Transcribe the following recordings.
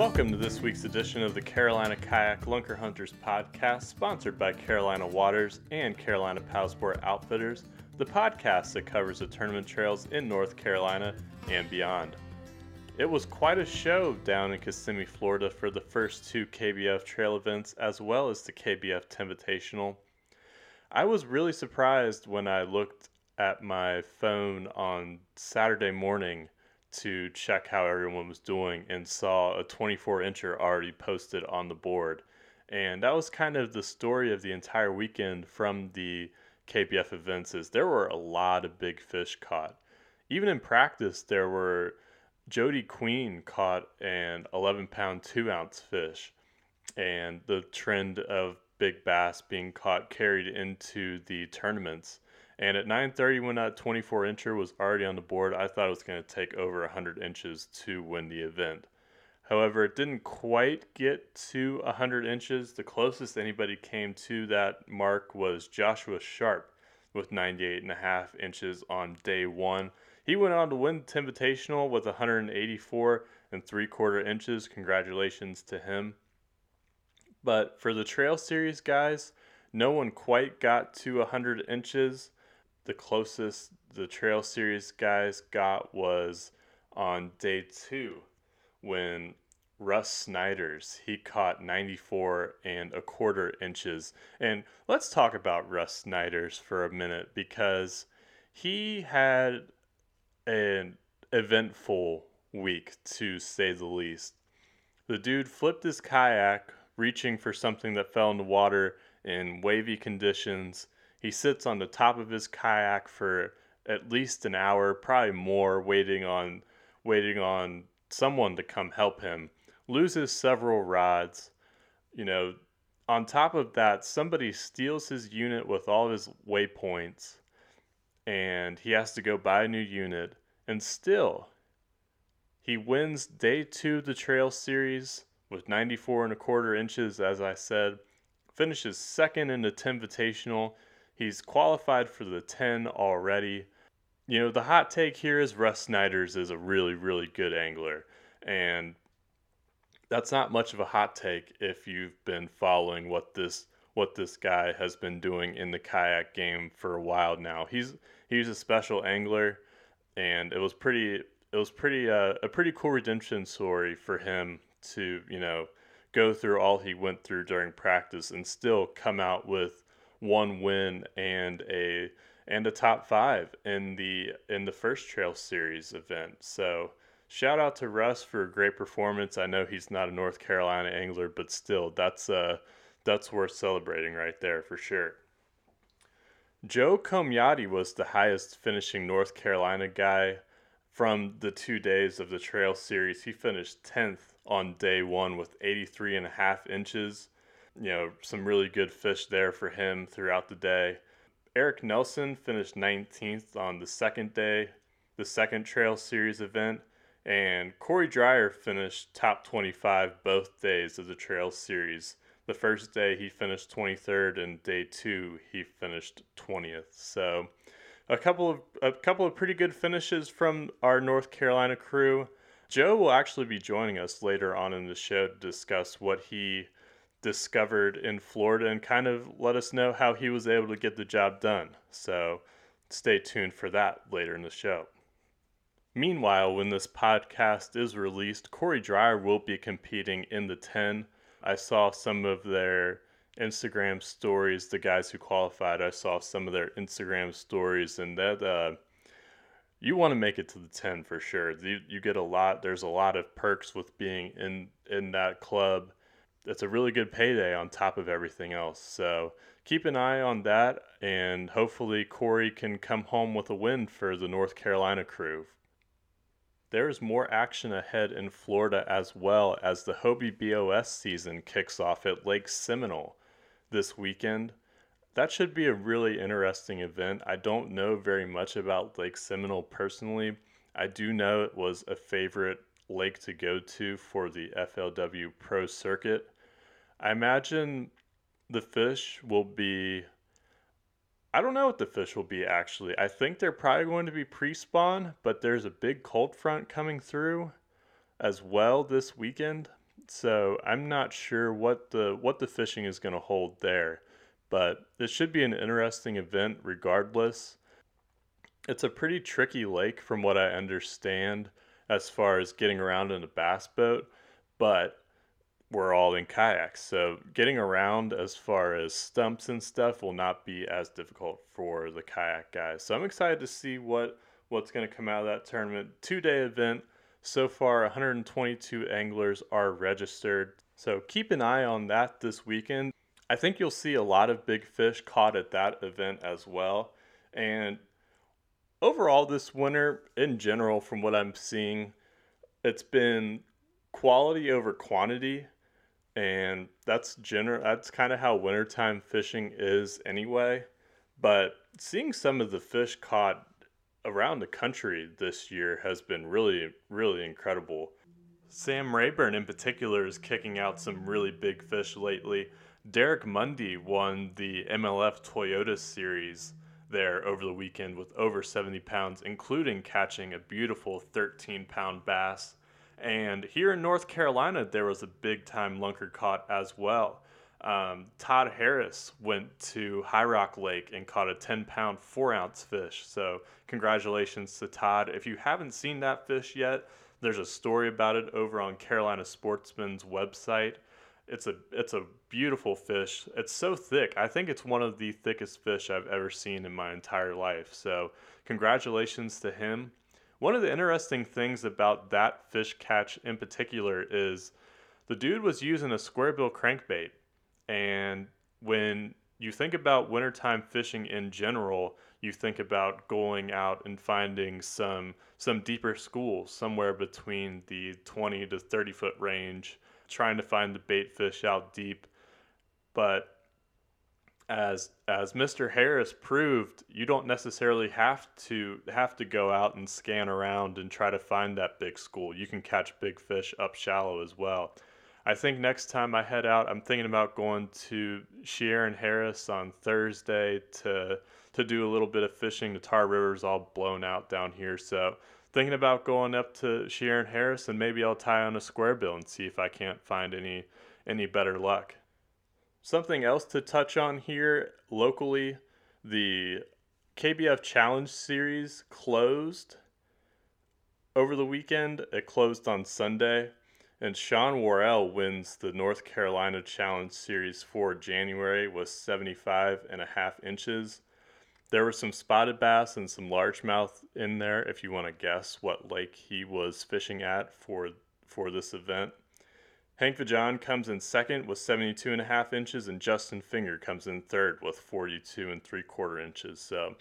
Welcome to this week's edition of the Carolina Kayak Lunker Hunters podcast, sponsored by Carolina Waters and Carolina Paddle Sport Outfitters, the podcast that covers the tournament trails in North Carolina and beyond. It was quite a show down in Kissimmee, Florida for the first two KBF trail events as well as the KBF Invitational. I was really surprised when I looked at my phone on Saturday morning to check how everyone was doing and saw a 24 incher already posted on the board. And that was kind of the story of the entire weekend from the KBF events is there were a lot of big fish caught. Even in practice, there were Jody Queen caught an 11 pound, two ounce fish. And the trend of big bass being caught carried into the tournaments. And at 9:30, when that 24 incher was already on the board, I thought it was going to take over 100 inches to win the event. However, it didn't quite get to 100 inches. The closest anybody came to that mark was Joshua Sharp with 98 and a half inches on day one. He went on to win the Invitational with 184 and three quarter inches. Congratulations to him. But for the Trail Series guys, no one quite got to 100 inches the closest the Trail Series guys got was on day two when Russ Snyder's he caught 94 and a quarter inches. And let's talk about Russ Snyder's for a minute because he had an eventful week to say the least. The dude flipped his kayak, reaching for something that fell in the water in wavy conditions he sits on the top of his kayak for at least an hour, probably more, waiting on waiting on someone to come help him. Loses several rods. You know, on top of that, somebody steals his unit with all his waypoints and he has to go buy a new unit. And still, he wins day two of the trail series with 94 and a quarter inches, as I said. Finishes second in the Invitational He's qualified for the 10 already. You know, the hot take here is Russ Snyder's is a really, really good angler. And that's not much of a hot take if you've been following what this what this guy has been doing in the kayak game for a while now. He's he's a special angler and it was pretty it was pretty uh, a pretty cool redemption story for him to, you know, go through all he went through during practice and still come out with one win and a and a top five in the in the first trail series event. So shout out to Russ for a great performance. I know he's not a North Carolina angler, but still that's uh that's worth celebrating right there for sure. Joe Comiotti was the highest finishing North Carolina guy from the two days of the trail series. He finished 10th on day one with 83 and a half inches you know, some really good fish there for him throughout the day. Eric Nelson finished 19th on the second day, the second Trail Series event, and Corey Dreyer finished top 25 both days of the Trail Series. The first day he finished 23rd, and day two he finished 20th. So, a couple of a couple of pretty good finishes from our North Carolina crew. Joe will actually be joining us later on in the show to discuss what he discovered in Florida and kind of let us know how he was able to get the job done. So stay tuned for that later in the show. Meanwhile, when this podcast is released, Corey Dreyer will be competing in the 10. I saw some of their Instagram stories, the guys who qualified. I saw some of their Instagram stories, and that uh, you want to make it to the 10 for sure. You, you get a lot, there's a lot of perks with being in, in that club it's a really good payday on top of everything else. So keep an eye on that, and hopefully Corey can come home with a win for the North Carolina crew. There is more action ahead in Florida as well as the Hobie BOS season kicks off at Lake Seminole this weekend. That should be a really interesting event. I don't know very much about Lake Seminole personally. I do know it was a favorite lake to go to for the FLW Pro Circuit. I imagine the fish will be. I don't know what the fish will be actually. I think they're probably going to be pre spawn, but there's a big cold front coming through as well this weekend. so I'm not sure what the what the fishing is going to hold there, but it should be an interesting event regardless. It's a pretty tricky lake from what I understand as far as getting around in a bass boat, but we're all in kayaks. So getting around as far as stumps and stuff will not be as difficult for the kayak guys. So I'm excited to see what what's going to come out of that tournament. Two-day event. So far 122 anglers are registered. So keep an eye on that this weekend. I think you'll see a lot of big fish caught at that event as well. And overall this winter in general from what I'm seeing, it's been quality over quantity and that's general that's kind of how wintertime fishing is anyway. But seeing some of the fish caught around the country this year has been really really incredible. Sam rayburn in particular is kicking out some really big fish lately. Derek mundy won the mlf toyota series there over the weekend with over 70 pounds including catching a beautiful 13 pound bass and here in North Carolina, there was a big time lunker caught as well. Um, Todd Harris went to High Rock Lake and caught a 10 pound, 4 ounce fish. So, congratulations to Todd. If you haven't seen that fish yet, there's a story about it over on Carolina Sportsman's website. It's a it's a beautiful fish. It's so thick. I think it's one of the thickest fish I've ever seen in my entire life. So, congratulations to him. One of the interesting things about that fish catch in particular is the dude was using a square bill crankbait. And when you think about wintertime fishing in general, you think about going out and finding some some deeper schools somewhere between the 20 to 30 foot range, trying to find the bait fish out deep. But as as Mr. Harris proved, you don't necessarily have to have to go out and scan around and try to find that big school. You can catch big fish up shallow as well. I think next time I head out, I'm thinking about going to Shearon Harris on Thursday to to do a little bit of fishing. The Tar River's all blown out down here, so thinking about going up to Shearon Harris and maybe I'll tie on a square bill and see if I can't find any any better luck. Something else to touch on here locally the KBF Challenge Series closed over the weekend. It closed on Sunday, and Sean Worrell wins the North Carolina Challenge Series for January with 75 and a half inches. There were some spotted bass and some largemouth in there if you want to guess what lake he was fishing at for for this event. Hank Vajon comes in second with 72 and a half inches, and Justin Finger comes in third with 42 and three quarter inches. So,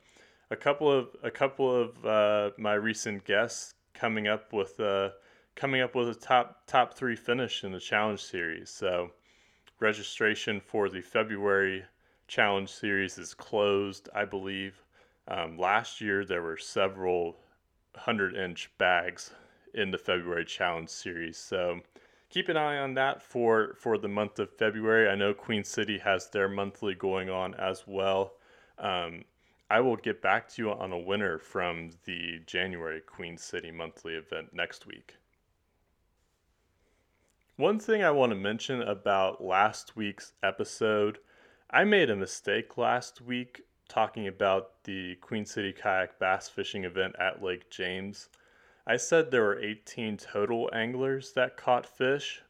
a couple of a couple of uh, my recent guests coming up with uh, coming up with a top top three finish in the challenge series. So, registration for the February challenge series is closed, I believe. Um, last year there were several hundred inch bags in the February challenge series. So keep an eye on that for for the month of February. I know Queen City has their monthly going on as well. Um, I will get back to you on a winner from the January Queen City monthly event next week. One thing I want to mention about last week's episode, I made a mistake last week talking about the Queen City Kayak Bass Fishing event at Lake James. I said there were 18 total anglers that caught fish.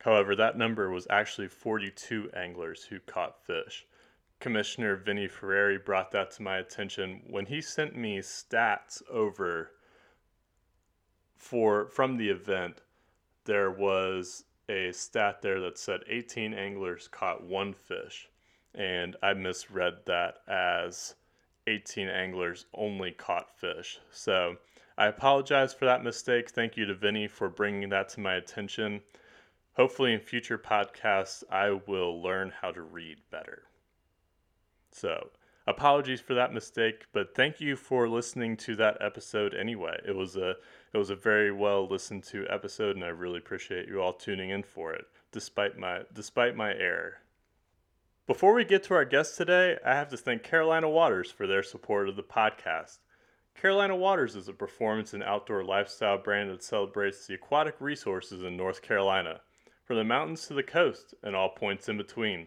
However, that number was actually 42 anglers who caught fish. Commissioner Vinny Ferrari brought that to my attention when he sent me stats over for from the event. There was a stat there that said 18 anglers caught one fish, and I misread that as 18 anglers only caught fish. So I apologize for that mistake. Thank you to Vinny for bringing that to my attention. Hopefully, in future podcasts, I will learn how to read better. So, apologies for that mistake, but thank you for listening to that episode anyway. It was a it was a very well listened to episode and I really appreciate you all tuning in for it despite my despite my error. Before we get to our guest today, I have to thank Carolina Waters for their support of the podcast. Carolina Waters is a performance and outdoor lifestyle brand that celebrates the aquatic resources in North Carolina. from the mountains to the coast and all points in between.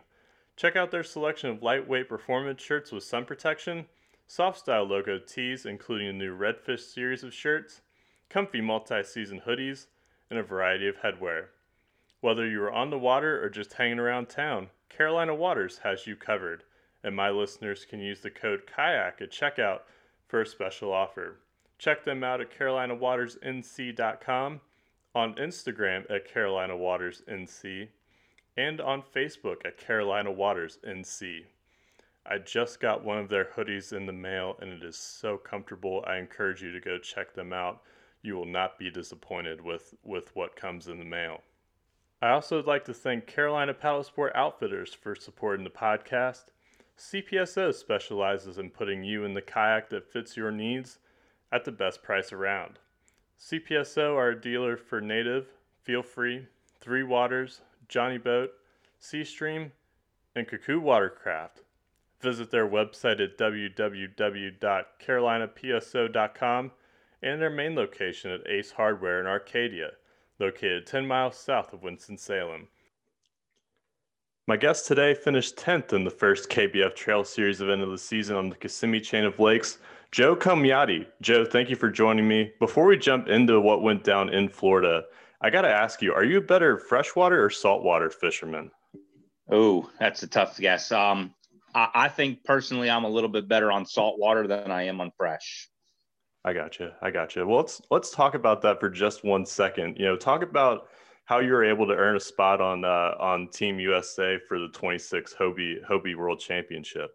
Check out their selection of lightweight performance shirts with sun protection, soft style logo tees, including a new Redfish series of shirts, comfy multi season hoodies, and a variety of headwear. Whether you are on the water or just hanging around town, Carolina Waters has you covered, and my listeners can use the code KAYAK at checkout for a special offer. Check them out at carolinawatersnc.com, on Instagram at carolinawatersnc, and on Facebook at Carolina Waters NC. I just got one of their hoodies in the mail and it is so comfortable. I encourage you to go check them out. You will not be disappointed with, with what comes in the mail. I also would like to thank Carolina Paddle Sport Outfitters for supporting the podcast. CPSO specializes in putting you in the kayak that fits your needs at the best price around. CPSO are a dealer for Native, Feel Free, Three Waters, Johnny Boat, Seastream, and Cuckoo Watercraft. Visit their website at www.carolinapso.com and their main location at Ace Hardware in Arcadia located 10 miles south of Winston-Salem. My guest today finished 10th in the first KBF Trail Series event of the season on the Kissimmee Chain of Lakes, Joe Comiotti. Joe, thank you for joining me. Before we jump into what went down in Florida, I got to ask you, are you a better freshwater or saltwater fisherman? Oh, that's a tough guess. Um, I, I think personally, I'm a little bit better on saltwater than I am on fresh. I got you. I got you. Well, let's let's talk about that for just one second. You know, talk about how you were able to earn a spot on uh, on Team USA for the 26 Hobie Hobie World Championship.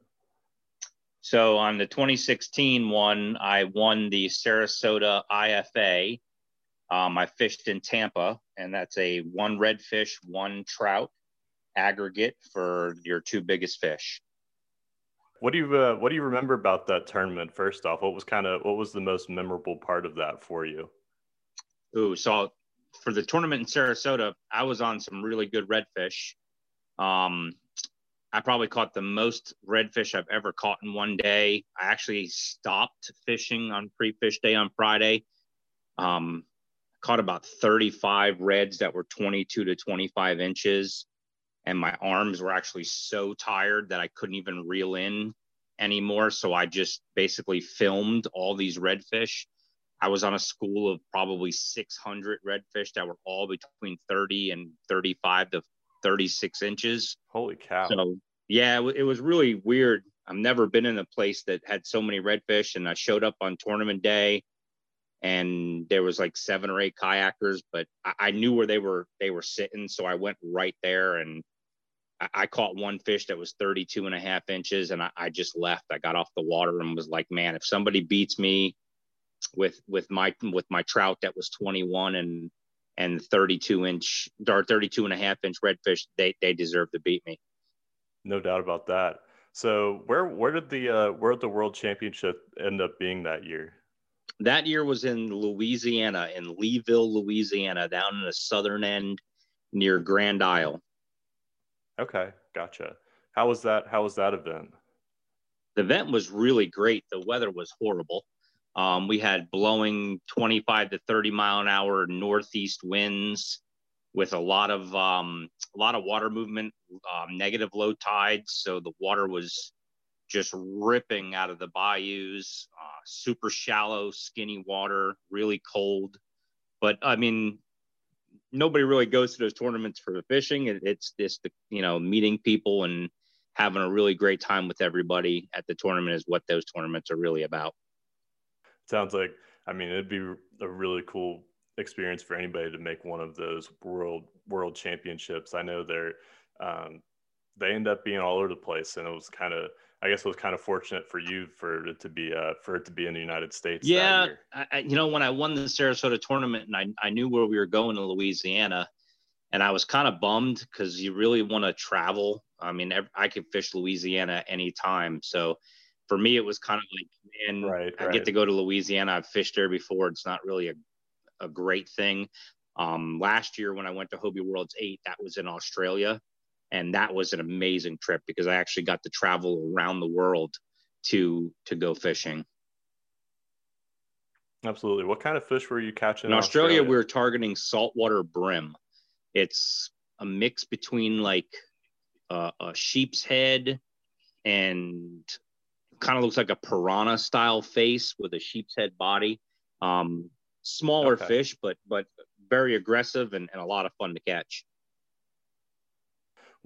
So on the 2016 one, I won the Sarasota IFA. Um, I fished in Tampa, and that's a one redfish, one trout aggregate for your two biggest fish. What do you uh, What do you remember about that tournament? First off, what was kind of what was the most memorable part of that for you? Ooh, so for the tournament in Sarasota, I was on some really good redfish. Um, I probably caught the most redfish I've ever caught in one day. I actually stopped fishing on pre-fish day on Friday. Um, caught about 35 reds that were 22 to 25 inches and my arms were actually so tired that I couldn't even reel in anymore. So I just basically filmed all these redfish. I was on a school of probably 600 redfish that were all between 30 and 35 to 36 inches. Holy cow. So, yeah, it was really weird. I've never been in a place that had so many redfish. And I showed up on tournament day and there was like seven or eight kayakers, but I, I knew where they were, they were sitting. So I went right there and I, caught one fish that was 32 and a half inches and I, I just left. I got off the water and was like, man, if somebody beats me with with my with my trout that was 21 and and 32 inch or 32 and a half inch redfish, they they deserve to beat me. No doubt about that. So where where did the uh, where did the world championship end up being that year? That year was in Louisiana, in Leeville, Louisiana, down in the southern end near Grand Isle. Okay, gotcha. How was that? How was that event? The event was really great. The weather was horrible. Um, we had blowing 25 to 30 mile an hour northeast winds with a lot of um, a lot of water movement, um, negative low tides. So the water was just ripping out of the bayous, uh, super shallow, skinny water, really cold. But I mean, nobody really goes to those tournaments for the fishing. it's just the you know meeting people and having a really great time with everybody at the tournament is what those tournaments are really about. Sounds like I mean it'd be a really cool experience for anybody to make one of those world world championships. I know they're um, they end up being all over the place, and it was kind of I guess it was kind of fortunate for you for it to be uh, for it to be in the United States. Yeah, I, you know when I won the Sarasota tournament and I I knew where we were going to Louisiana, and I was kind of bummed because you really want to travel. I mean, I could fish Louisiana anytime, so for me it was kind of like, man, right, I right. get to go to Louisiana. I've fished there before. It's not really a a great thing. Um, last year when I went to Hobie Worlds eight, that was in Australia and that was an amazing trip because I actually got to travel around the world to to go fishing. Absolutely. What kind of fish were you catching? In, in Australia, Australia, we were targeting saltwater bream. It's a mix between like uh, a sheep's head and kind of looks like a piranha style face with a sheep's head body. Um, smaller okay. fish, but but very aggressive and, and a lot of fun to catch.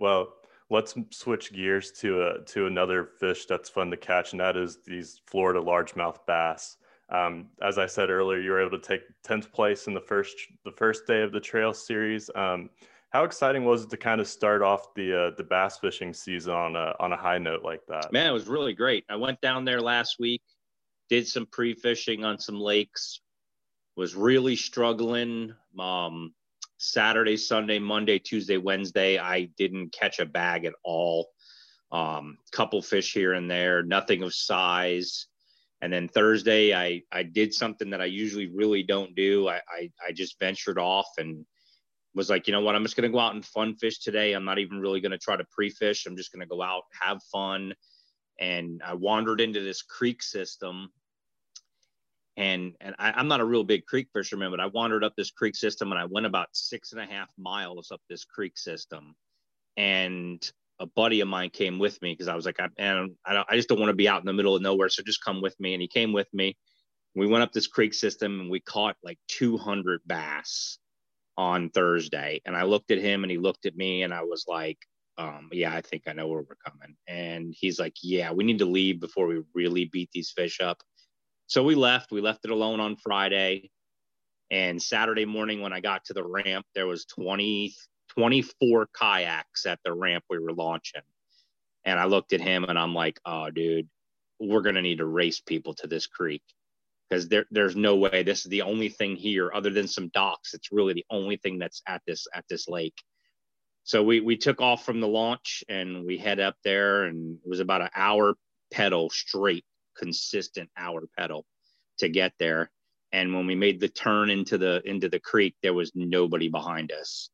Well, let's switch gears to a, to another fish that's fun to catch, and that is these Florida largemouth bass. Um, as I said earlier, you were able to take 10th place in the first the first day of the trail series. Um, how exciting was it to kind of start off the uh, the bass fishing season on a on a high note like that? Man, it was really great. I went down there last week, did some pre fishing on some lakes, was really struggling. Um, Saturday, Sunday, Monday, Tuesday, Wednesday, I didn't catch a bag at all. Um, couple fish here and there, nothing of size. And then Thursday, I I did something that I usually really don't do. I I, I just ventured off and was like, you know what, I'm just going to go out and fun fish today. I'm not even really going to try to pre fish. I'm just going to go out, have fun. And I wandered into this creek system. And, and I, I'm not a real big creek fisherman, but I wandered up this creek system and I went about six and a half miles up this creek system. And a buddy of mine came with me because I was like, I, and I, don't, I just don't want to be out in the middle of nowhere. So just come with me. And he came with me. We went up this creek system and we caught like 200 bass on Thursday. And I looked at him and he looked at me and I was like, um, yeah, I think I know where we're coming. And he's like, yeah, we need to leave before we really beat these fish up. So we left. We left it alone on Friday. And Saturday morning, when I got to the ramp, there was 20, 24 kayaks at the ramp we were launching. And I looked at him and I'm like, oh, dude, we're going to need to race people to this creek because there, there's no way this is the only thing here other than some docks. It's really the only thing that's at this at this lake. So we we took off from the launch and we head up there and it was about an hour pedal straight, consistent hour pedal to get there. And when we made the turn into the into the creek, there was nobody behind us.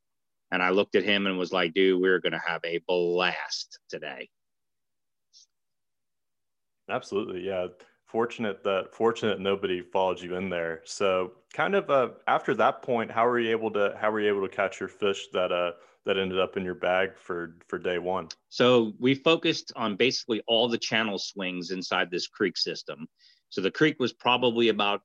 And I looked at him and was like, dude, we're gonna have a blast today. Absolutely. Yeah fortunate that fortunate nobody followed you in there. So kind of uh, after that point, how were you able to how were you able to catch your fish that uh that ended up in your bag for for day one? So we focused on basically all the channel swings inside this creek system. So the creek was probably about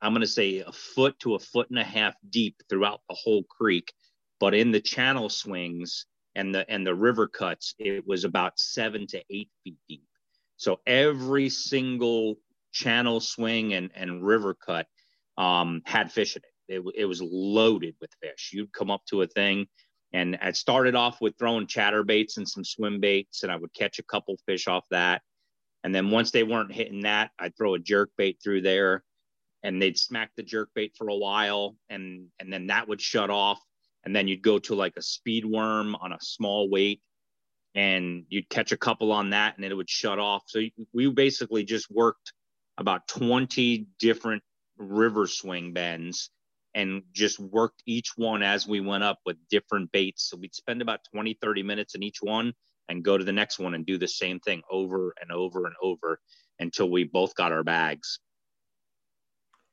I'm going to say a foot to a foot and a half deep throughout the whole creek, but in the channel swings and the and the river cuts, it was about seven to eight feet deep. So every single channel swing and, and river cut um, had fish in it. it. It was loaded with fish. You'd come up to a thing, and I started off with throwing chatterbaits and some swim baits, and I would catch a couple fish off that. And then once they weren't hitting that, I'd throw a jerk bait through there, and they'd smack the jerk bait for a while, and and then that would shut off, and then you'd go to like a speed worm on a small weight, and you'd catch a couple on that and it would shut off. So we basically just worked about 20 different river swing bends and just worked each one as we went up with different baits. So we'd spend about 20, 30 minutes in each one and go to the next one and do the same thing over and over and over until we both got our bags.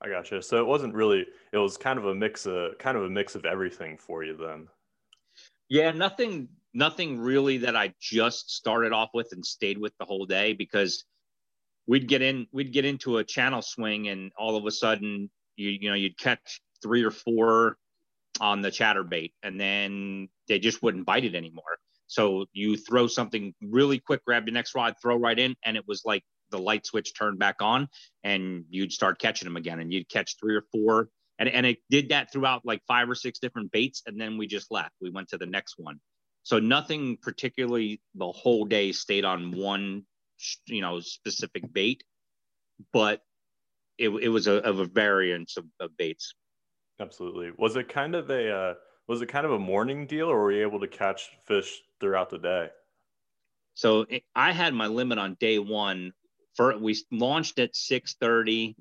I gotcha. So it wasn't really, it was kind of a mix of kind of a mix of everything for you then. Yeah, nothing nothing really that I just started off with and stayed with the whole day because we'd get in we'd get into a channel swing and all of a sudden you you know you'd catch three or four on the chatterbait and then they just wouldn't bite it anymore. So you throw something really quick, grab your next rod, throw right in, and it was like the light switch turned back on and you'd start catching them again and you'd catch three or four and, and it did that throughout like five or six different baits and then we just left we went to the next one so nothing particularly the whole day stayed on one, you know, specific bait, but it, it was a, of a variance of, of baits. Absolutely. Was it kind of a uh, was it kind of a morning deal, or were you able to catch fish throughout the day? So it, I had my limit on day one. For we launched at six thirty.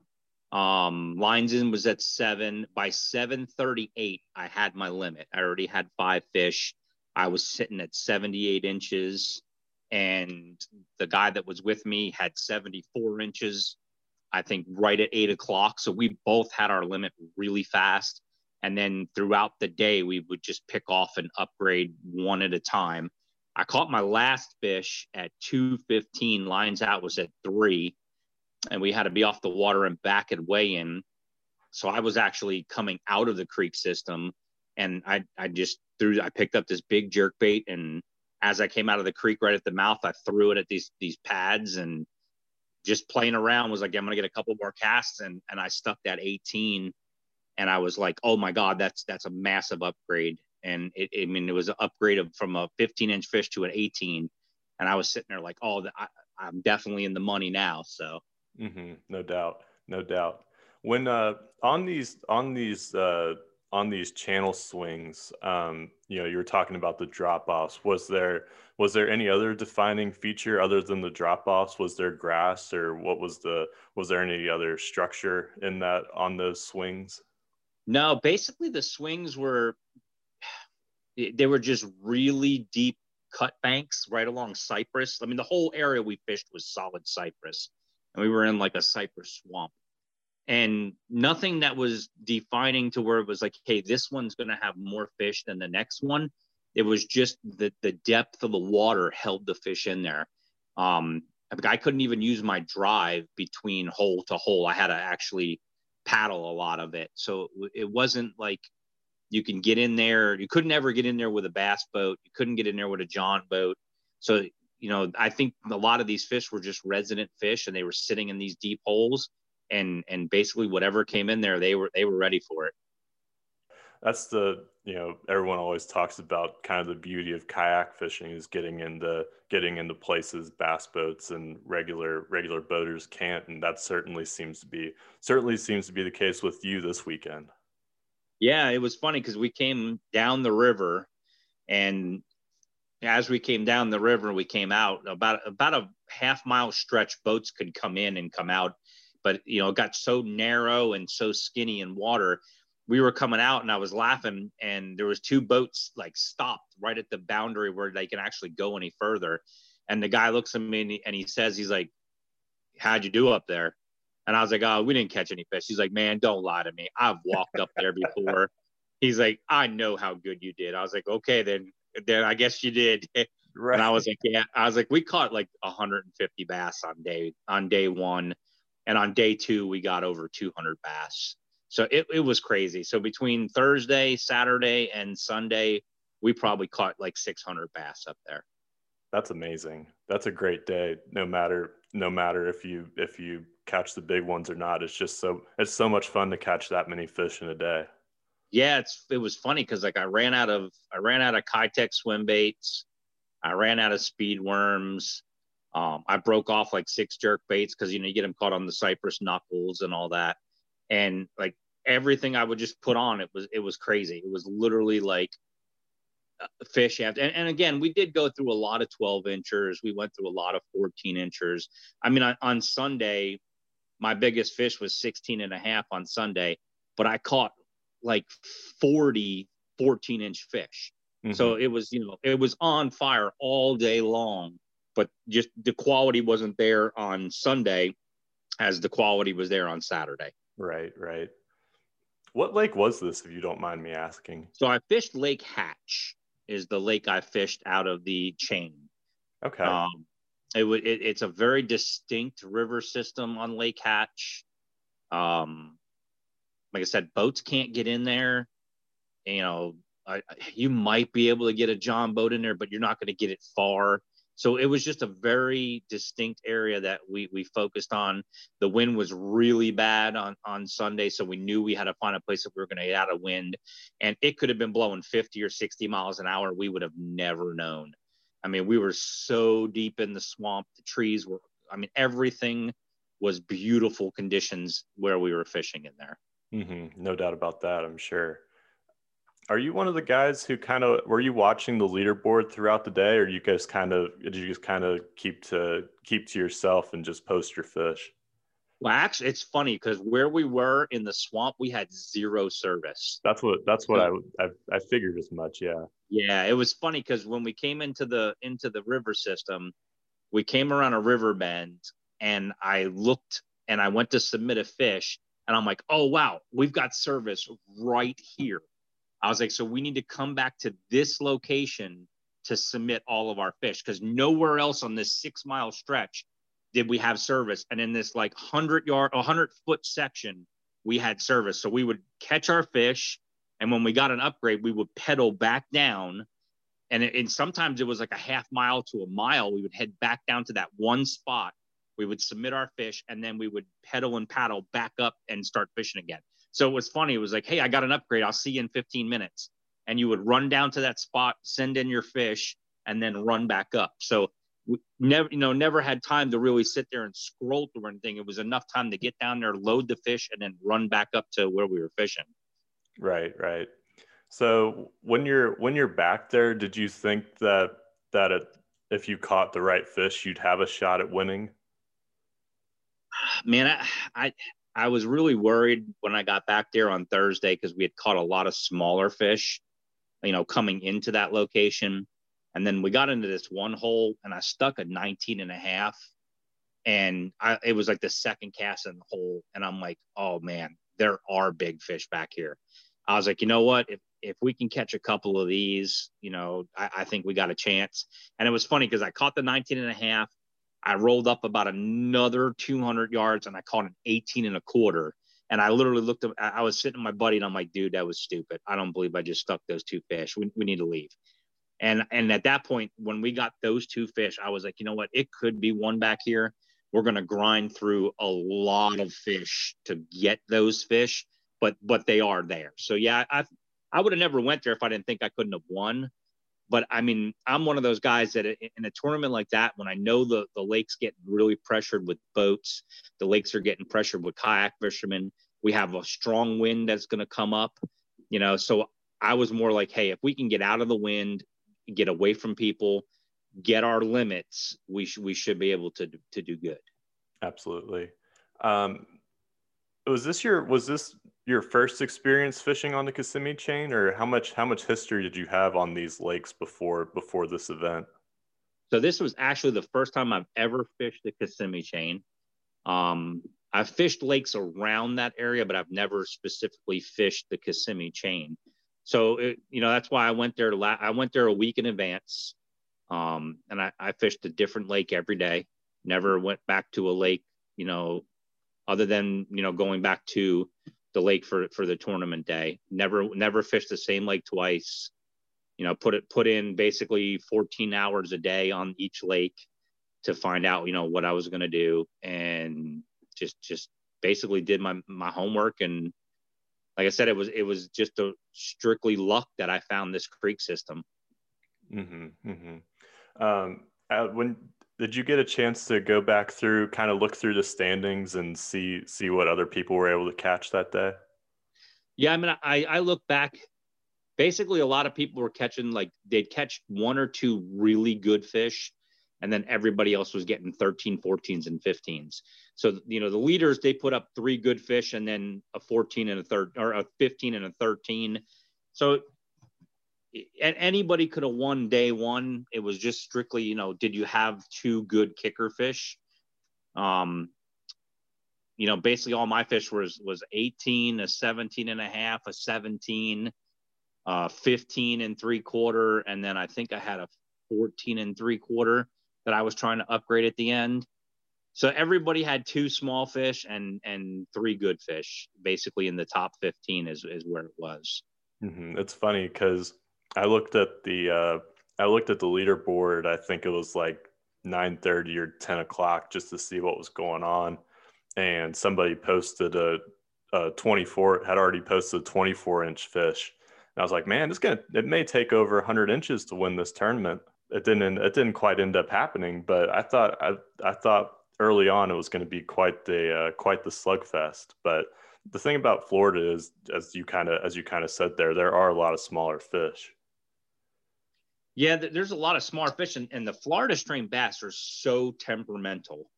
Um, lines in was at seven. By seven thirty eight, I had my limit. I already had five fish. I was sitting at 78 inches, and the guy that was with me had 74 inches. I think right at eight o'clock. So we both had our limit really fast. And then throughout the day, we would just pick off and upgrade one at a time. I caught my last fish at 215. Lines out was at three, and we had to be off the water and back and weigh in. So I was actually coming out of the creek system, and I I just threw I picked up this big jerk bait, and as I came out of the creek right at the mouth, I threw it at these these pads and just playing around was like I'm gonna get a couple more casts, and and I stuck that 18, and I was like, oh my god, that's that's a massive upgrade and it, I mean, it was an upgrade of from a 15 inch fish to an 18. And I was sitting there like, oh, I, I'm definitely in the money now. So, mm-hmm. no doubt, no doubt. When uh, on these on these uh, on these channel swings, um, you know, you were talking about the drop offs. Was there was there any other defining feature other than the drop offs? Was there grass or what was the was there any other structure in that on those swings? No, basically the swings were they were just really deep cut banks right along cypress. I mean, the whole area we fished was solid cypress, and we were in like a cypress swamp. And nothing that was defining to where it was like, hey, this one's going to have more fish than the next one. It was just that the depth of the water held the fish in there. Um, I couldn't even use my drive between hole to hole. I had to actually paddle a lot of it. So it wasn't like you can get in there. You couldn't ever get in there with a bass boat. You couldn't get in there with a John boat. So, you know, I think a lot of these fish were just resident fish and they were sitting in these deep holes and and basically whatever came in there, they were they were ready for it. That's the, you know, everyone always talks about kind of the beauty of kayak fishing is getting into getting into places bass boats and regular regular boaters can't and that certainly seems to be certainly seems to be the case with you this weekend. Yeah, it was funny because we came down the river, and as we came down the river, we came out about about a half mile stretch. Boats could come in and come out, but you know, it got so narrow and so skinny in water. We were coming out, and I was laughing, and there was two boats like stopped right at the boundary where they can actually go any further. And the guy looks at me and he, and he says, he's like, "How'd you do up there?" And I was like, oh, we didn't catch any fish. He's like, man, don't lie to me. I've walked up there before. He's like, I know how good you did. I was like, okay, then, then I guess you did. Right. And I was like, yeah. I was like, we caught like 150 bass on day on day one, and on day two we got over 200 bass. So it, it was crazy. So between Thursday, Saturday, and Sunday, we probably caught like 600 bass up there. That's amazing. That's a great day. No matter no matter if you if you catch the big ones or not. It's just so it's so much fun to catch that many fish in a day. Yeah, it's it was funny because like I ran out of I ran out of Keitech swim baits, I ran out of speed worms. Um, I broke off like six jerk baits because you know you get them caught on the cypress knuckles and all that, and like everything I would just put on it was it was crazy. It was literally like fish after and, and, again we did go through a lot of 12 inchers we went through a lot of 14 inchers i mean on, on sunday my biggest fish was 16 and a half on Sunday, but I caught like 40 14 inch fish. Mm-hmm. So it was, you know, it was on fire all day long, but just the quality wasn't there on Sunday as the quality was there on Saturday. Right, right. What lake was this, if you don't mind me asking? So I fished Lake Hatch, is the lake I fished out of the chain. Okay. Um, it would it, it's a very distinct river system on Lake Hatch. Um, like I said, boats can't get in there. You know, I, you might be able to get a John boat in there, but you're not going to get it far. So it was just a very distinct area that we we focused on. The wind was really bad on on Sunday, so we knew we had to find a place that we were going to get out of wind, and it could have been blowing 50 or 60 miles an hour. We would have never known. I mean, we were so deep in the swamp. The trees were, I mean, everything was beautiful conditions where we were fishing in there. Mm-hmm. No doubt about that, I'm sure. Are you one of the guys who kind of were you watching the leaderboard throughout the day, or you guys kind of did you just kind of keep to keep to yourself and just post your fish? Well, actually, it's funny because where we were in the swamp, we had zero service. That's what that's what I, I I figured as much. Yeah. Yeah, it was funny because when we came into the into the river system, we came around a river bend, and I looked and I went to submit a fish, And I'm like, oh, wow, we've got service right here. I was like, so we need to come back to this location to submit all of our fish because nowhere else on this six mile stretch did we have service. And in this like 100 yard, 100 foot section, we had service. So we would catch our fish. And when we got an upgrade, we would pedal back down. And, it, and sometimes it was like a half mile to a mile. We would head back down to that one spot. We would submit our fish and then we would pedal and paddle back up and start fishing again. So it was funny. It was like, hey, I got an upgrade. I'll see you in 15 minutes. And you would run down to that spot, send in your fish, and then run back up. So we never, you know, never had time to really sit there and scroll through anything. It was enough time to get down there, load the fish, and then run back up to where we were fishing. Right, right. So when you're when you're back there, did you think that that it, if you caught the right fish, you'd have a shot at winning? Man, I, I I was really worried when I got back there on Thursday because we had caught a lot of smaller fish, you know, coming into that location. And then we got into this one hole and I stuck a 19 and a half. And I, it was like the second cast in the hole. And I'm like, oh man, there are big fish back here. I was like, you know what? If, if we can catch a couple of these, you know, I, I think we got a chance. And it was funny because I caught the 19 and a half I rolled up about another 200 yards and I caught an 18 and a quarter. And I literally looked at, I was sitting with my buddy and I'm like, dude, that was stupid. I don't believe I just stuck those two fish. We, we need to leave. And, and at that point, when we got those two fish, I was like, you know what? It could be one back here. We're going to grind through a lot of fish to get those fish, but, but they are there. So yeah, I, I would have never went there if I didn't think I couldn't have won. But I mean, I'm one of those guys that in a tournament like that, when I know the, the lake's getting really pressured with boats, the lakes are getting pressured with kayak fishermen, we have a strong wind that's going to come up, you know. So I was more like, hey, if we can get out of the wind, get away from people, get our limits, we, sh- we should be able to, to do good. Absolutely. Um, was this your was this your first experience fishing on the Kissimmee chain, or how much how much history did you have on these lakes before before this event? So this was actually the first time I've ever fished the Kissimmee chain. Um, I've fished lakes around that area, but I've never specifically fished the Kissimmee chain. So it, you know that's why I went there. La- I went there a week in advance, um, and I, I fished a different lake every day. Never went back to a lake, you know, other than you know going back to the lake for for the tournament day. Never never fished the same lake twice. You know, put it put in basically 14 hours a day on each lake to find out you know what I was going to do, and just just basically did my my homework and like I said, it was it was just a strictly luck that I found this creek system. Mm-hmm, mm-hmm. Um, uh, when did you get a chance to go back through kind of look through the standings and see see what other people were able to catch that day? Yeah i mean i i look back basically a lot of people were catching like they'd catch one or two really good fish and then everybody else was getting 13 14s and 15s so you know the leaders they put up three good fish and then a 14 and a third or a 15 and a 13 so anybody could have won day one. It was just strictly, you know, did you have two good kicker fish? Um, you know, basically all my fish was was 18, a 17 and a half, a 17, uh, 15 and three quarter, and then I think I had a 14 and three quarter that I was trying to upgrade at the end. So everybody had two small fish and and three good fish, basically in the top 15 is is where it was. Mm-hmm. It's funny because I looked at the uh, I looked at the leaderboard. I think it was like nine thirty or ten o'clock just to see what was going on, and somebody posted a, a twenty four had already posted a twenty four inch fish. And I was like, man, it's gonna it may take over hundred inches to win this tournament. It didn't it didn't quite end up happening, but I thought I I thought early on it was going to be quite the uh, quite the slugfest, but the thing about Florida is, as you kind of as you kind of said there, there are a lot of smaller fish. Yeah, there's a lot of smart fish, and, and the Florida strain bass are so temperamental.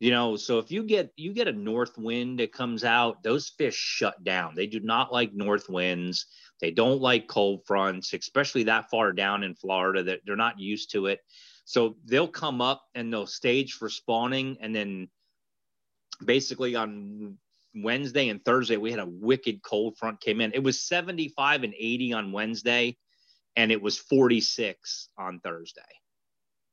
You know, so if you get you get a north wind that comes out, those fish shut down. They do not like north winds. They don't like cold fronts, especially that far down in Florida. That they're not used to it. So they'll come up and they'll stage for spawning, and then basically on Wednesday and Thursday, we had a wicked cold front came in. It was 75 and 80 on Wednesday, and it was 46 on Thursday.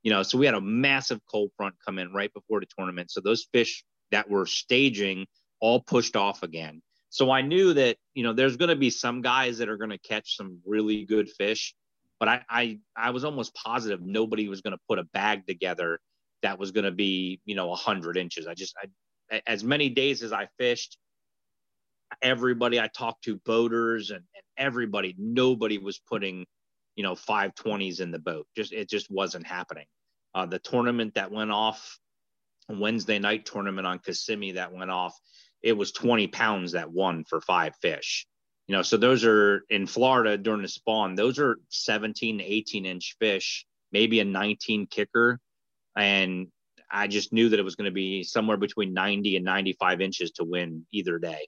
You know, so we had a massive cold front come in right before the tournament. So those fish that were staging all pushed off again. So I knew that, you know, there's going to be some guys that are going to catch some really good fish, but I, I, I was almost positive nobody was going to put a bag together that was going to be, you know, a hundred inches. I just, I, as many days as I fished, everybody I talked to, boaters and, and everybody, nobody was putting, you know, 520s in the boat. Just, it just wasn't happening. Uh, the tournament that went off, Wednesday night tournament on Kissimmee that went off, it was 20 pounds that won for five fish. You know, so those are in Florida during the spawn, those are 17 to 18 inch fish, maybe a 19 kicker. And I just knew that it was going to be somewhere between 90 and 95 inches to win either day.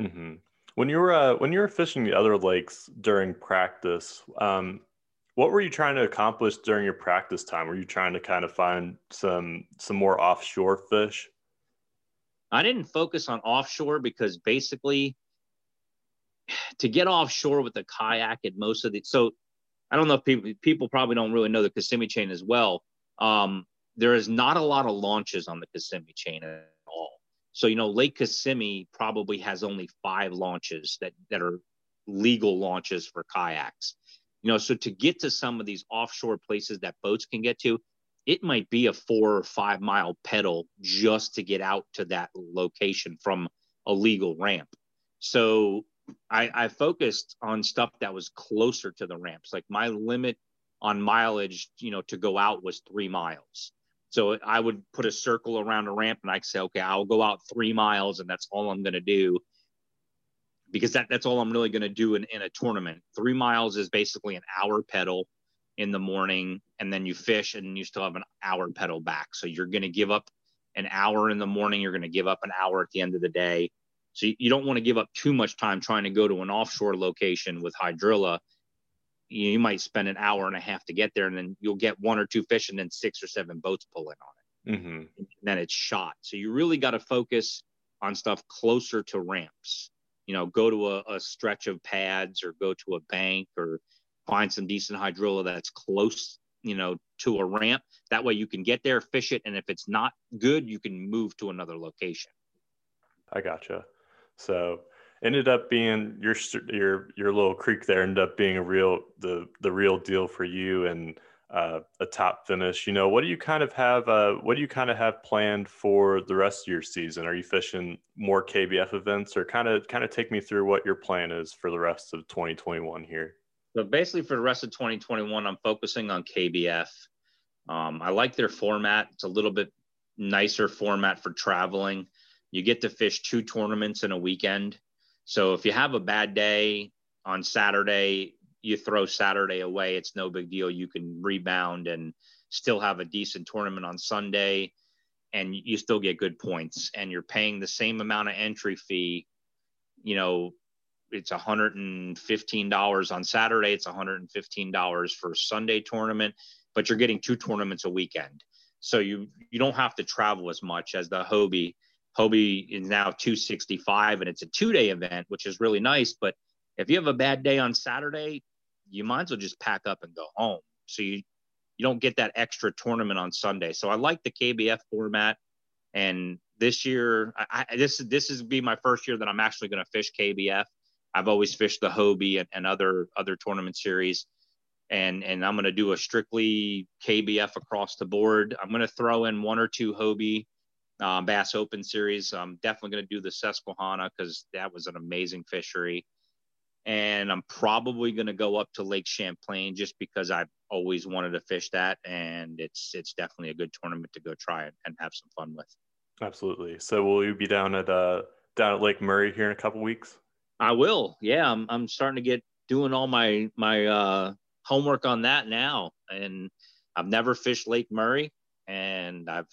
Mm-hmm. When you were uh, when you were fishing the other lakes during practice, um, what were you trying to accomplish during your practice time? Were you trying to kind of find some some more offshore fish? I didn't focus on offshore because basically to get offshore with a kayak at most of the so I don't know if people people probably don't really know the Kissimmee chain as well. Um, there is not a lot of launches on the Kissimmee chain. So you know Lake Kissimmee probably has only five launches that that are legal launches for kayaks. You know, so to get to some of these offshore places that boats can get to, it might be a four or five mile pedal just to get out to that location from a legal ramp. So I, I focused on stuff that was closer to the ramps. Like my limit on mileage, you know, to go out was three miles. So I would put a circle around a ramp and I say, okay, I'll go out three miles and that's all I'm going to do because that, that's all I'm really going to do in, in a tournament. Three miles is basically an hour pedal in the morning and then you fish and you still have an hour pedal back. So you're going to give up an hour in the morning. You're going to give up an hour at the end of the day. So you, don't want to give up too much time trying to go to an offshore location with hydrilla. You, you might spend an hour and a half to get there and then you'll get one or two fish and then six or seven boats pull in on it. Mm-hmm. then it's shot. So you really got to focus on stuff closer to ramps. You know, go to a, a stretch of pads or go to a bank or find some decent hydrilla that's close, you know, to a ramp. That way you can get there, fish it, and if it's not good, you can move to another location. I gotcha. So ended up being your your your little creek there ended up being a real the the real deal for you and uh, a top finish. You know, what do you kind of have? Uh, what do you kind of have planned for the rest of your season? Are you fishing more KBF events, or kind of kind of take me through what your plan is for the rest of 2021 here? So basically, for the rest of 2021, I'm focusing on KBF. Um, I like their format. It's a little bit nicer format for traveling. You get to fish two tournaments in a weekend. So if you have a bad day on Saturday, you throw Saturday away. It's no big deal. You can rebound and still have a decent tournament on Sunday and you still get good points and you're paying the same amount of entry fee, you know, it's $115 on Saturday. It's $115 for Sunday tournament, but you're getting two tournaments a weekend. So you you don't have to travel as much as the Hobie. Hobie is now 265 and it's a two day event, which is really nice. But if you have a bad day on Saturday, you might as well just pack up and go home. So you you don't get that extra tournament on Sunday. So I like the KBF format. And this year, I, I this this is be my first year that I'm actually going to fish KBF. I've always fished the Hobie and, and other other tournament series, and and I'm going to do a strictly KBF across the board. I'm going to throw in one or two Hobie um, Bass Open series. I'm definitely going to do the Susquehanna because that was an amazing fishery, and I'm probably going to go up to Lake Champlain just because I've always wanted to fish that, and it's it's definitely a good tournament to go try and, and have some fun with. Absolutely. So will you be down at uh down at Lake Murray here in a couple weeks? I will. Yeah, I'm I'm starting to get doing all my my uh, homework on that now, and I've never fished Lake Murray, and I've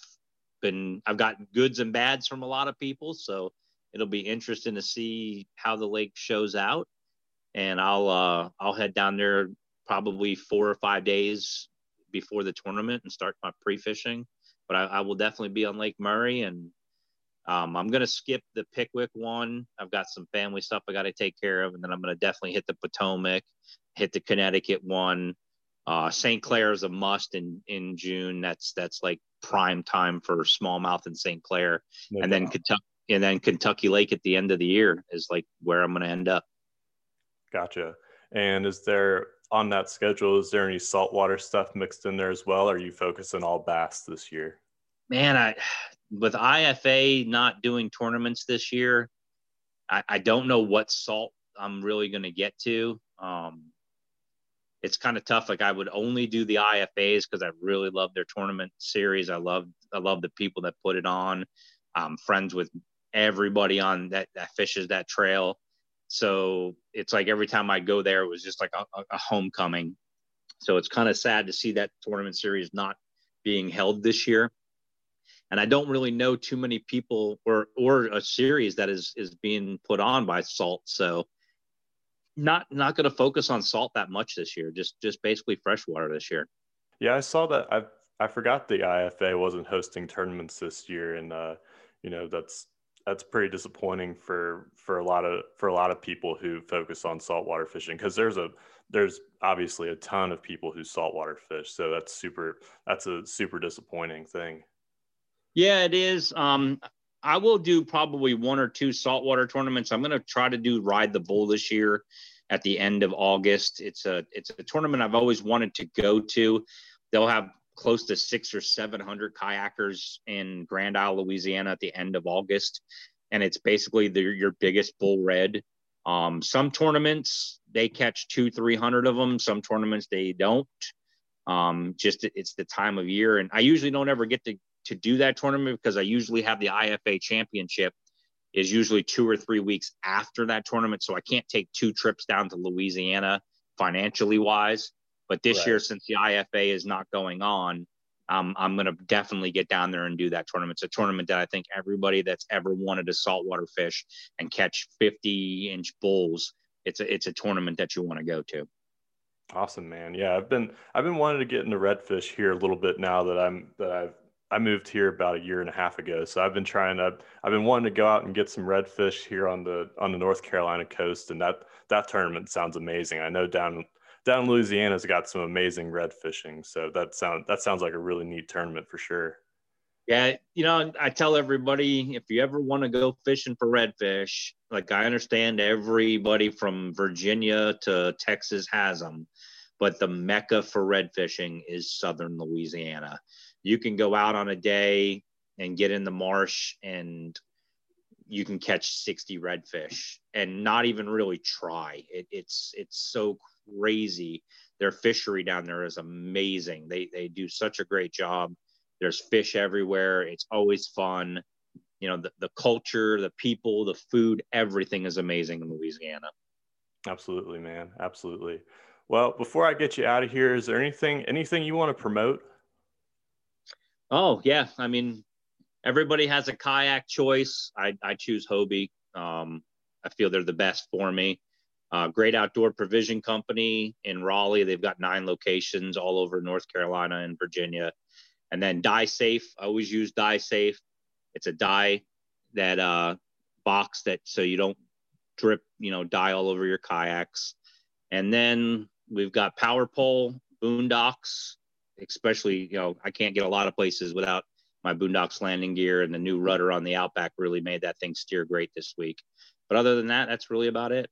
been I've got goods and bads from a lot of people, so it'll be interesting to see how the lake shows out, and I'll uh, I'll head down there probably four or five days before the tournament and start my pre-fishing. But I, I will definitely be on Lake Murray and Um, I'm gonna skip the Pickwick one. I've got some family stuff I got to take care of, and then I'm gonna definitely hit the Potomac, hit the Connecticut one. Uh, St. Clair is a must in in June. That's that's like prime time for smallmouth in St. Clair, no and doubt. then Kentucky and then Kentucky Lake at the end of the year is like where I'm gonna end up. Gotcha. And is there on that schedule? Is there any saltwater stuff mixed in there as well? Or are you focusing all bass this year? Man, I with IFA not doing tournaments this year, I, I don't know what salt I'm really going to get to. Um, it's kind of tough. Like I would only do the IFAs because I really love their tournament series. I love I love the people that put it on. I'm friends with everybody on that that fishes that trail. So it's like every time I go there, it was just like a, a homecoming. So it's kind of sad to see that tournament series not being held this year and I don't really know too many people or or a series that is is being put on by Salt. So not not going to focus on Salt that much this year. Just just basically freshwater this year. Yeah, I saw that. I I forgot the IFA wasn't hosting tournaments this year, and uh, you know that's that's pretty disappointing for for a lot of for a lot of people who focus on saltwater fishing because there's a there's obviously a ton of people who saltwater fish so that's super that's a super disappointing thing yeah, it is. Um, I will do probably one or two saltwater tournaments. I'm going to try to do Ride the Bull this year at the end of August. It's a it's a tournament I've always wanted to go to. They'll have close to six or seven hundred kayakers in Grand Isle, Louisiana, at the end of August, and it's basically the, your biggest bull red. Um, some tournaments they catch two, three hundred of them. Some tournaments they don't. Um, just it's the time of year, and I usually don't ever get to to do that tournament because I usually have the IFA championship is usually two or three weeks after that tournament. So I can't take two trips down to Louisiana financially wise. But this right. year, since the IFA is not going on, um, I'm going to definitely get down there and do that tournament. It's a tournament that I think everybody that's ever wanted to saltwater fish and catch 50 inch bulls, it's a, it's a tournament that you want to go to. Awesome, man. Yeah, I've been I've been wanting to get into redfish here a little bit now that I'm that I've I moved here about a year and a half ago, so I've been trying to. I've been wanting to go out and get some redfish here on the on the North Carolina coast, and that that tournament sounds amazing. I know down down Louisiana's got some amazing red fishing, so that sound that sounds like a really neat tournament for sure. Yeah, you know, I tell everybody if you ever want to go fishing for redfish, like I understand everybody from Virginia to Texas has them, but the mecca for red fishing is southern Louisiana you can go out on a day and get in the marsh and you can catch 60 redfish and not even really try. It, it's it's so crazy. Their fishery down there is amazing. They they do such a great job. There's fish everywhere. It's always fun. You know the, the culture the people the food everything is amazing in louisiana. Absolutely man. Absolutely. Well before i get you out of here is there anything anything you want to promote Oh yeah, I mean, everybody has a kayak choice. I, I choose Hobie. Um, I feel they're the best for me. Uh, great outdoor provision company in Raleigh. They've got nine locations all over North Carolina and Virginia. And then Dye Safe. I always use Dye Safe. It's a dye that uh, box that so you don't drip, you know, dye all over your kayaks. And then we've got Power Pole, Boondocks, especially you know I can't get a lot of places without my Boondocks landing gear and the new mm-hmm. rudder on the Outback really made that thing steer great this week. But other than that, that's really about it.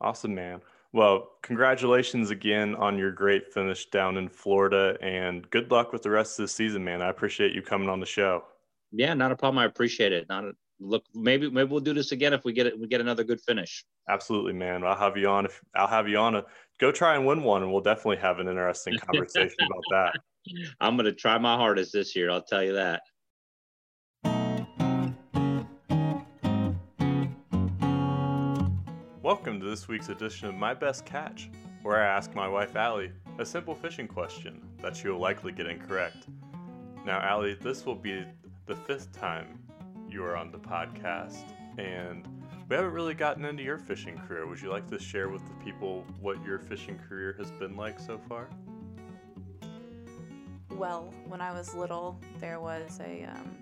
Awesome, man. Well, congratulations again on your great finish down in Florida, and good luck with the rest of the season, man. I appreciate you coming on the show. Yeah, not a problem. I appreciate it. Not a, look, maybe maybe we'll do this again if we get it. We get another good finish. Absolutely, man. I'll have you on. If I'll have you on a go try and win one, and we'll definitely have an interesting conversation about that. I'm going to try my hardest this year. I'll tell you that. Welcome to this week's edition of My Best Catch, where I ask my wife Allie a simple fishing question that she will likely get incorrect. Now, Allie, this will be the fifth time you are on the podcast, and we haven't really gotten into your fishing career. Would you like to share with the people what your fishing career has been like so far? Well, when I was little, there was a um,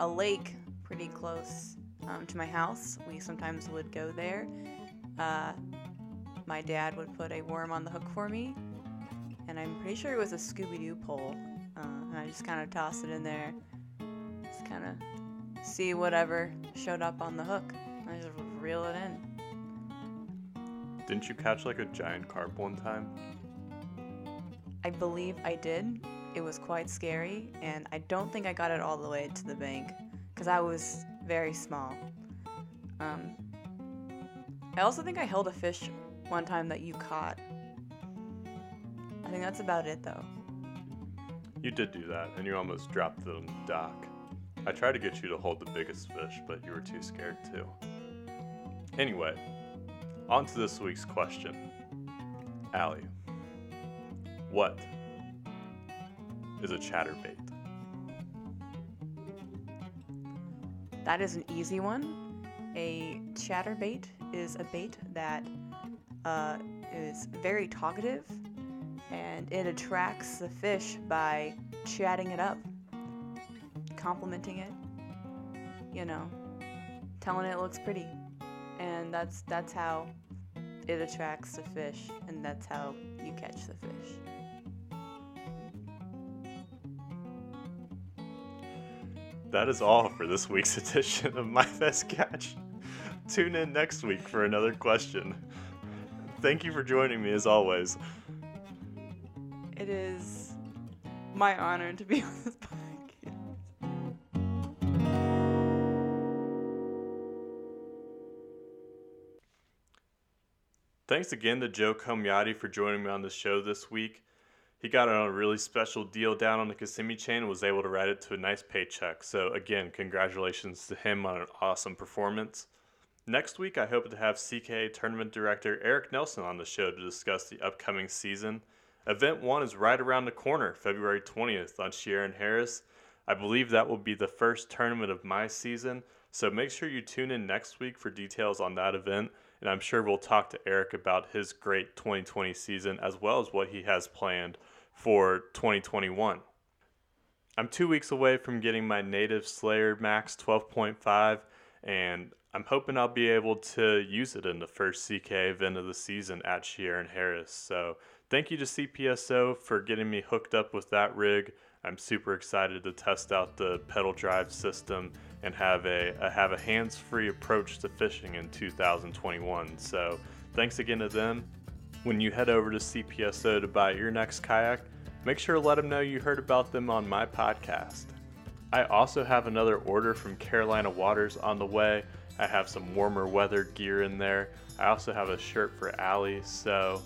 a lake pretty close um, to my house. We sometimes would go there. Uh, my dad would put a worm on the hook for me, and I'm pretty sure it was a Scooby Doo pole. Uh, and I just kind of toss it in there, just kind of see whatever showed up on the hook. I just reel it in. Didn't you catch like a giant carp one time? I believe I did. It was quite scary, and I don't think I got it all the way to the bank because I was very small. Um, I also think I held a fish one time that you caught. I think that's about it though. You did do that, and you almost dropped the dock. I tried to get you to hold the biggest fish, but you were too scared too. Anyway, on to this week's question. Allie, what is a chatterbait? That is an easy one. A chatterbait is a bait that uh, is very talkative and it attracts the fish by chatting it up, complimenting it, you know, telling it looks pretty. And that's that's how it attracts the fish and that's how you catch the fish. That is all for this week's edition of My Best Catch. Tune in next week for another question. Thank you for joining me as always. It is my honor to be on this Thanks again to Joe Comiotti for joining me on the show this week. He got on a really special deal down on the Kissimmee chain and was able to ride it to a nice paycheck. So, again, congratulations to him on an awesome performance. Next week, I hope to have CKA Tournament Director Eric Nelson on the show to discuss the upcoming season. Event 1 is right around the corner, February 20th on and Harris. I believe that will be the first tournament of my season, so make sure you tune in next week for details on that event and I'm sure we'll talk to Eric about his great 2020 season as well as what he has planned for 2021. I'm two weeks away from getting my native Slayer Max 12.5, and I'm hoping I'll be able to use it in the first CK event of the season at and Harris. So, thank you to CPSO for getting me hooked up with that rig. I'm super excited to test out the pedal drive system and have a, a have a hands-free approach to fishing in 2021. So thanks again to them. When you head over to CPSO to buy your next kayak, make sure to let them know you heard about them on my podcast. I also have another order from Carolina Waters on the way. I have some warmer weather gear in there. I also have a shirt for Allie. So,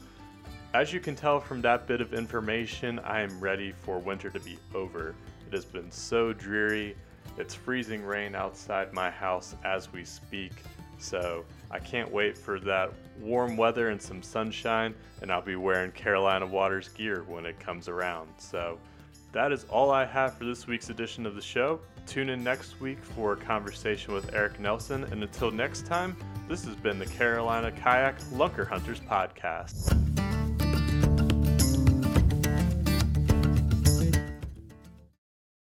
as you can tell from that bit of information, I am ready for winter to be over. It has been so dreary. It's freezing rain outside my house as we speak, so I can't wait for that warm weather and some sunshine, and I'll be wearing Carolina Waters gear when it comes around. So that is all I have for this week's edition of the show. Tune in next week for a conversation with Eric Nelson, and until next time, this has been the Carolina Kayak Lunker Hunters Podcast.